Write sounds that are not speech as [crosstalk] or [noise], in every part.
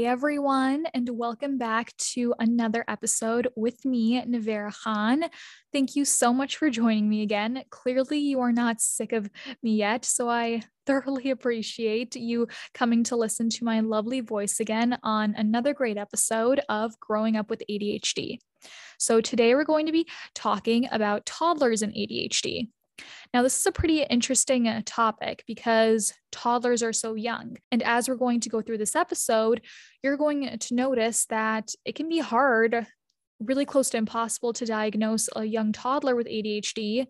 Hey everyone, and welcome back to another episode with me, Navera Khan. Thank you so much for joining me again. Clearly, you are not sick of me yet, so I thoroughly [laughs] appreciate you coming to listen to my lovely voice again on another great episode of Growing Up with ADHD. So, today we're going to be talking about toddlers and ADHD. Now, this is a pretty interesting uh, topic because toddlers are so young. And as we're going to go through this episode, you're going to notice that it can be hard, really close to impossible, to diagnose a young toddler with ADHD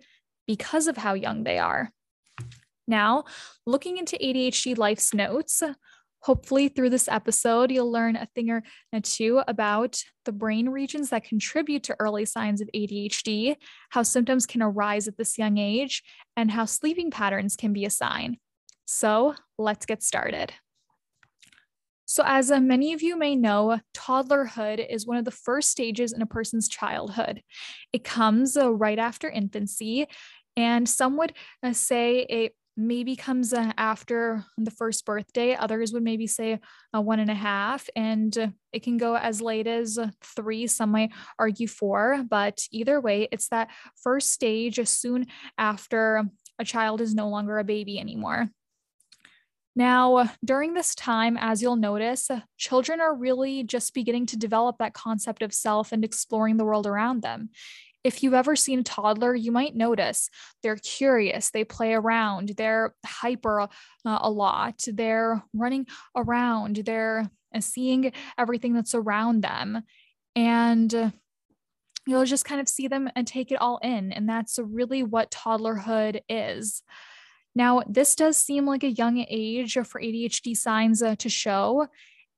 because of how young they are. Now, looking into ADHD Life's notes, Hopefully, through this episode, you'll learn a thing or two about the brain regions that contribute to early signs of ADHD, how symptoms can arise at this young age, and how sleeping patterns can be a sign. So, let's get started. So, as uh, many of you may know, toddlerhood is one of the first stages in a person's childhood. It comes uh, right after infancy, and some would uh, say it maybe comes uh, after the first birthday. Others would maybe say one and a half, and it can go as late as three. Some might argue four, but either way, it's that first stage soon after a child is no longer a baby anymore. Now, during this time, as you'll notice, children are really just beginning to develop that concept of self and exploring the world around them. If you've ever seen a toddler, you might notice they're curious, they play around, they're hyper uh, a lot, they're running around, they're uh, seeing everything that's around them. And you'll just kind of see them and take it all in. And that's really what toddlerhood is. Now, this does seem like a young age for ADHD signs uh, to show,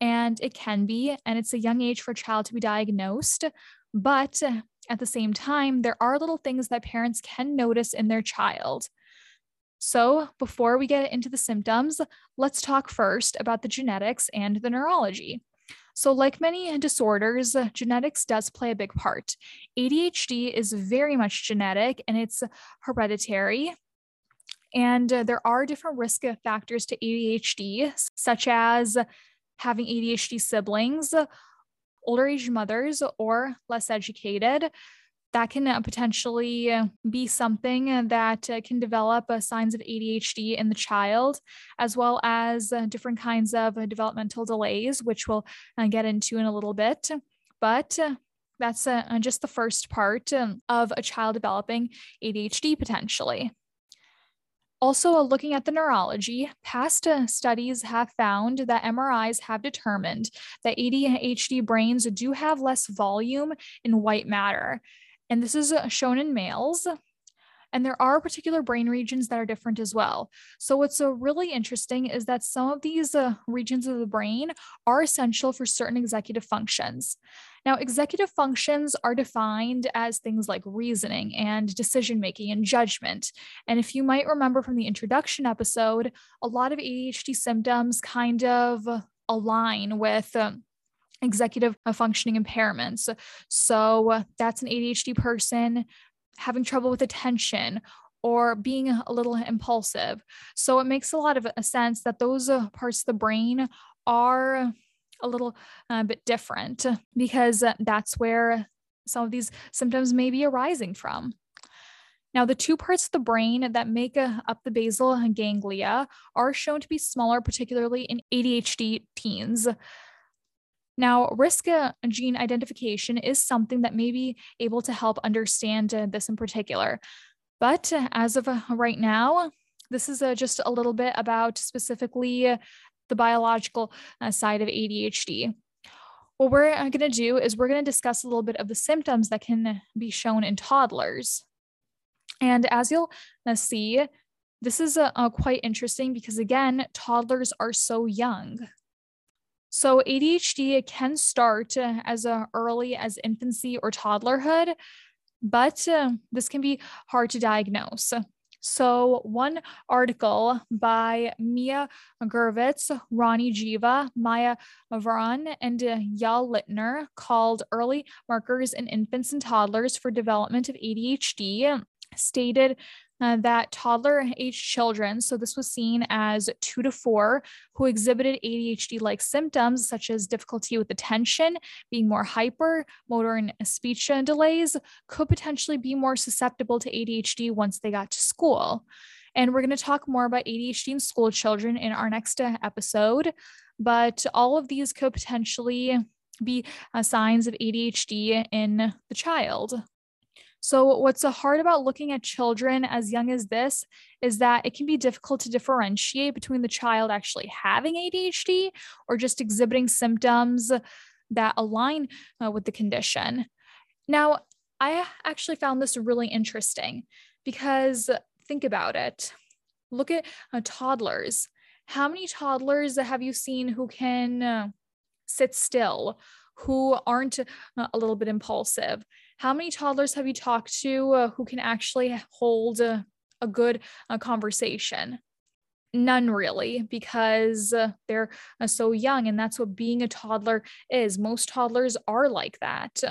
and it can be, and it's a young age for a child to be diagnosed. But at the same time, there are little things that parents can notice in their child. So, before we get into the symptoms, let's talk first about the genetics and the neurology. So, like many disorders, genetics does play a big part. ADHD is very much genetic and it's hereditary. And there are different risk factors to ADHD, such as having ADHD siblings, older age mothers or less educated that can uh, potentially uh, be something that uh, can develop signs of ADHD in the child, as well as different kinds of developmental delays, which we'll get into in a little bit. But that's just the first part um, of a child developing ADHD potentially. Also, looking at the neurology, past uh, studies have found that MRIs have determined that ADHD brains do have less volume in white matter. And this is uh, shown in males. And there are particular brain regions that are different as well. So, what's uh, really interesting is that some of these uh, regions of the brain are essential for certain executive functions. Now, executive functions are defined as things like reasoning and decision making and judgment. And if you might remember from the introduction episode, a lot of ADHD symptoms kind of align with. Um, executive functioning impairments. So that's an ADHD person having trouble with attention or being a little impulsive. So it makes a lot of a sense that those uh, parts of the brain are a little uh, bit different because that's where some of these symptoms may be arising from. Now, the two parts of the brain that make uh, up the basal ganglia are shown to be smaller, particularly in ADHD teens. Now, risk uh, gene identification is something that may be able to help understand uh, this in particular. But as of right now, this is just a little bit about specifically the biological uh, side of ADHD. What we're uh, going to do is we're going to discuss a little bit of the symptoms that can be shown in toddlers. And as you'll uh, see, this is uh, uh, quite interesting because, again, toddlers are so young. So, ADHD can start uh, as early as infancy or toddlerhood, but this can be hard to diagnose. So, one article by Mia Gurvitz, Ronnie Jiva, Maya Varan, and uh, Yael Littner called Early Markers in Infants and Toddlers for Development of ADHD stated uh, that toddler age children, so this was seen as two to four, who exhibited ADHD like symptoms such as difficulty with attention, being more hyper, motor and speech delays, could potentially be more susceptible to ADHD once they got to school. And we're going to talk more about ADHD in school children in our next uh, episode. But all of these could potentially be uh, signs of ADHD in the child. So, what's so hard about looking at children as young as this is that it can be difficult to differentiate between the child actually having ADHD or just exhibiting symptoms that align uh, with the condition. Now, I actually found this really interesting because think about it. Look at uh, toddlers. How many toddlers have you seen who can uh, sit still, who aren't uh, a little bit impulsive? How many toddlers have you talked to uh, who can actually hold a, a good uh, conversation? None really, because uh, they're uh, so young, and that's what being a toddler is. Most toddlers are like that.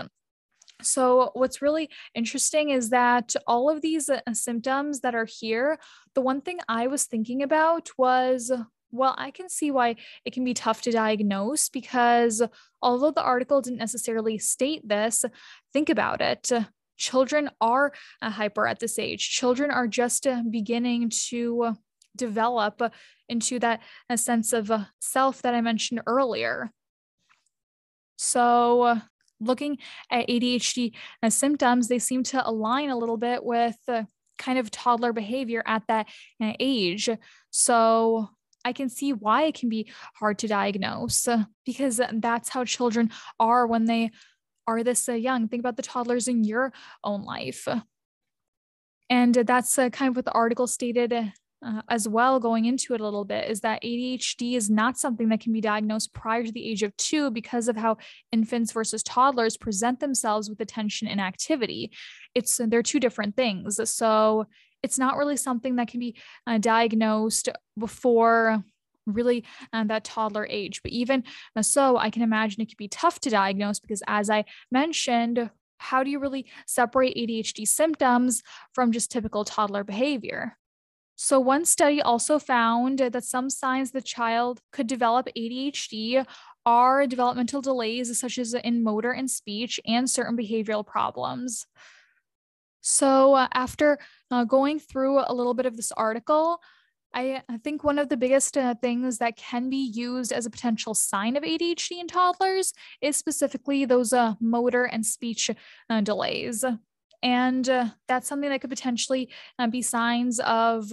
So, what's really interesting is that all of these uh, symptoms that are here, the one thing I was thinking about was well, I can see why it can be tough to diagnose because although the article didn't necessarily state this, think about it. Children are hyper at this age. Children are just uh, beginning to develop into that sense of uh, self that I mentioned earlier. So, looking at ADHD symptoms, they seem to align a little bit with kind of toddler behavior at that uh, age. So, I can see why it can be hard to diagnose because that's how children are when they are this uh, young. Think about the toddlers in your own life. And that's uh, kind of what the article stated uh, as well, going into it a little bit, is that ADHD is not something that can be diagnosed prior to the age of two because of how infants versus toddlers present themselves with attention and activity. It's they're two different things. So it's not really something that can be uh, diagnosed before really uh, that toddler age. But even uh, so, I can imagine it could be tough to diagnose because, as I mentioned, how do you really separate ADHD symptoms from just typical toddler behavior? So, one study also found that some signs the child could develop ADHD are developmental delays, such as in motor and speech, and certain behavioral problems. So, uh, after uh, going through a little bit of this article, I, I think one of the biggest uh, things that can be used as a potential sign of ADHD in toddlers is specifically those uh, motor and speech uh, delays. And uh, that's something that could potentially be signs of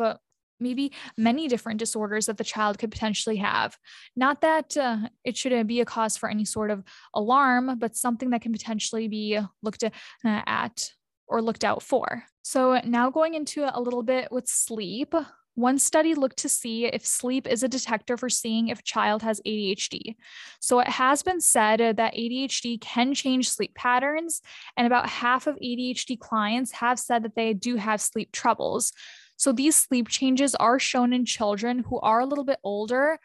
maybe many different disorders that the child could potentially have. Not that uh, it should be a cause for any sort of alarm, but something that can potentially be looked at or looked out for. So, now going into a little bit with sleep. One study looked to see if sleep is a detector for seeing if a child has ADHD. So, it has been said that ADHD can change sleep patterns, and about half of ADHD clients have said that they do have sleep troubles. So, these sleep changes are shown in children who are a little bit older.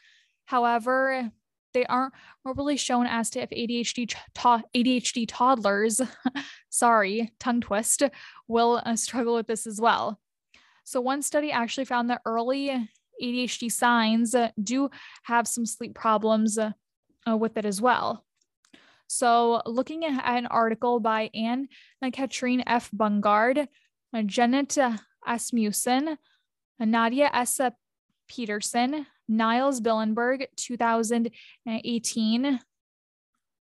However, they aren't really shown as to if ADHD to- ADHD toddlers, [laughs] sorry, tongue twist, will uh, struggle with this as well. So one study actually found that early ADHD signs uh, do have some sleep problems uh, uh with it as well. So looking at an article by Anne Katrine F. Bundgaard, uh, Janet Asmussen, Nadia S. Pedersen, Niles Bilenberg, 2018.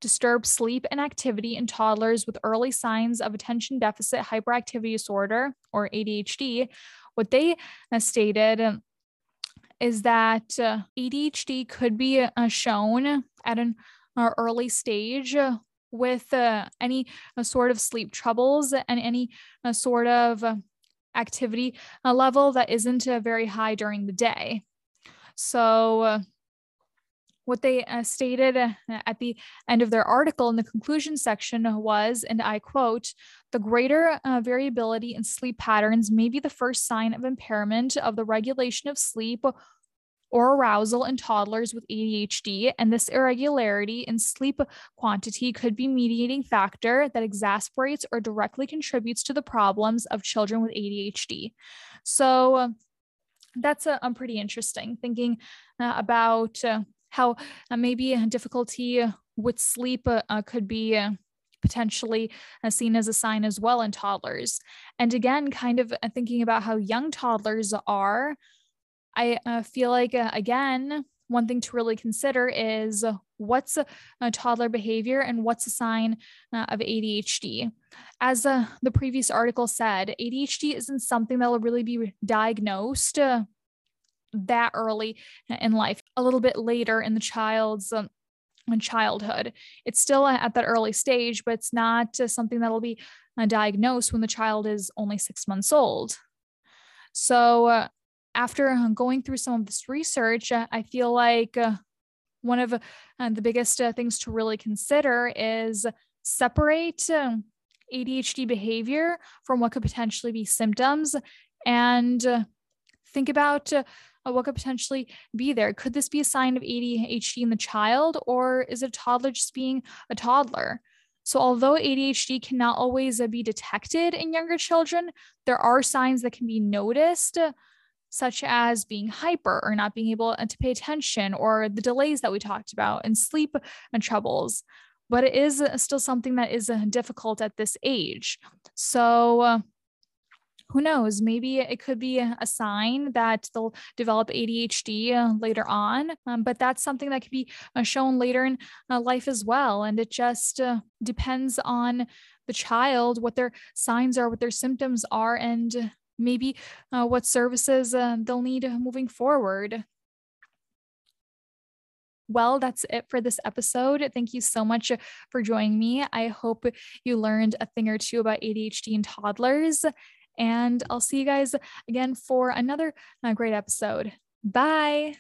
Disturbed sleep and activity in toddlers with early signs of attention deficit hyperactivity disorder or ADHD. What they uh, stated is that uh, ADHD could be uh, shown at an uh, early stage with uh, any uh, sort of sleep troubles and any sort of activity level that isn't very high during the day. So, uh, what they uh, stated uh, at the end of their article in the conclusion section was, and I quote, the greater uh, variability in sleep patterns may be the first sign of impairment of the regulation of sleep or arousal in toddlers with ADHD, and this irregularity in sleep quantity could be mediating factor that exasperates or directly contributes to the problems of children with ADHD. So uh, that's uh, um, pretty interesting thinking uh, about uh, how uh, maybe difficulty with sleep uh, could be potentially uh, seen as a sign as well in toddlers. And again, kind of thinking about how young toddlers are, I uh, feel like, uh, again, one thing to really consider is what's a, a toddler behavior and what's a sign uh, of ADHD. As uh, the previous article said, ADHD isn't something that will really be diagnosed uh, that early in life, a little bit later in the child's um, in childhood. It's still at that early stage, but it's not uh, something that'll be uh, diagnosed when the child is only six months old. So, uh, after uh, going through some of this research, uh, I feel like uh, one of uh, the biggest uh, things to really consider is separate um, ADHD behavior from what could potentially be symptoms and uh, think about what could potentially be there. Could this be a sign of ADHD in the child, or is a toddler just being a toddler? So, although ADHD cannot always be detected in younger children, there are signs that can be noticed, such as being hyper or not being able uh, to pay attention, or the delays that we talked about, and sleep and troubles. But it is still something that is difficult at this age. So, who knows? Maybe it could be a sign that they'll develop ADHD uh, later on, um, but that's something that could be uh, shown later in uh, life as well. And it just uh, depends on the child, what their signs are, what their symptoms are, and maybe uh, what services uh, they'll need moving forward. Well, that's it for this episode. Thank you so much for joining me. I hope you learned a thing or two about ADHD in toddlers. And I'll see you guys again for another uh, great episode. Bye.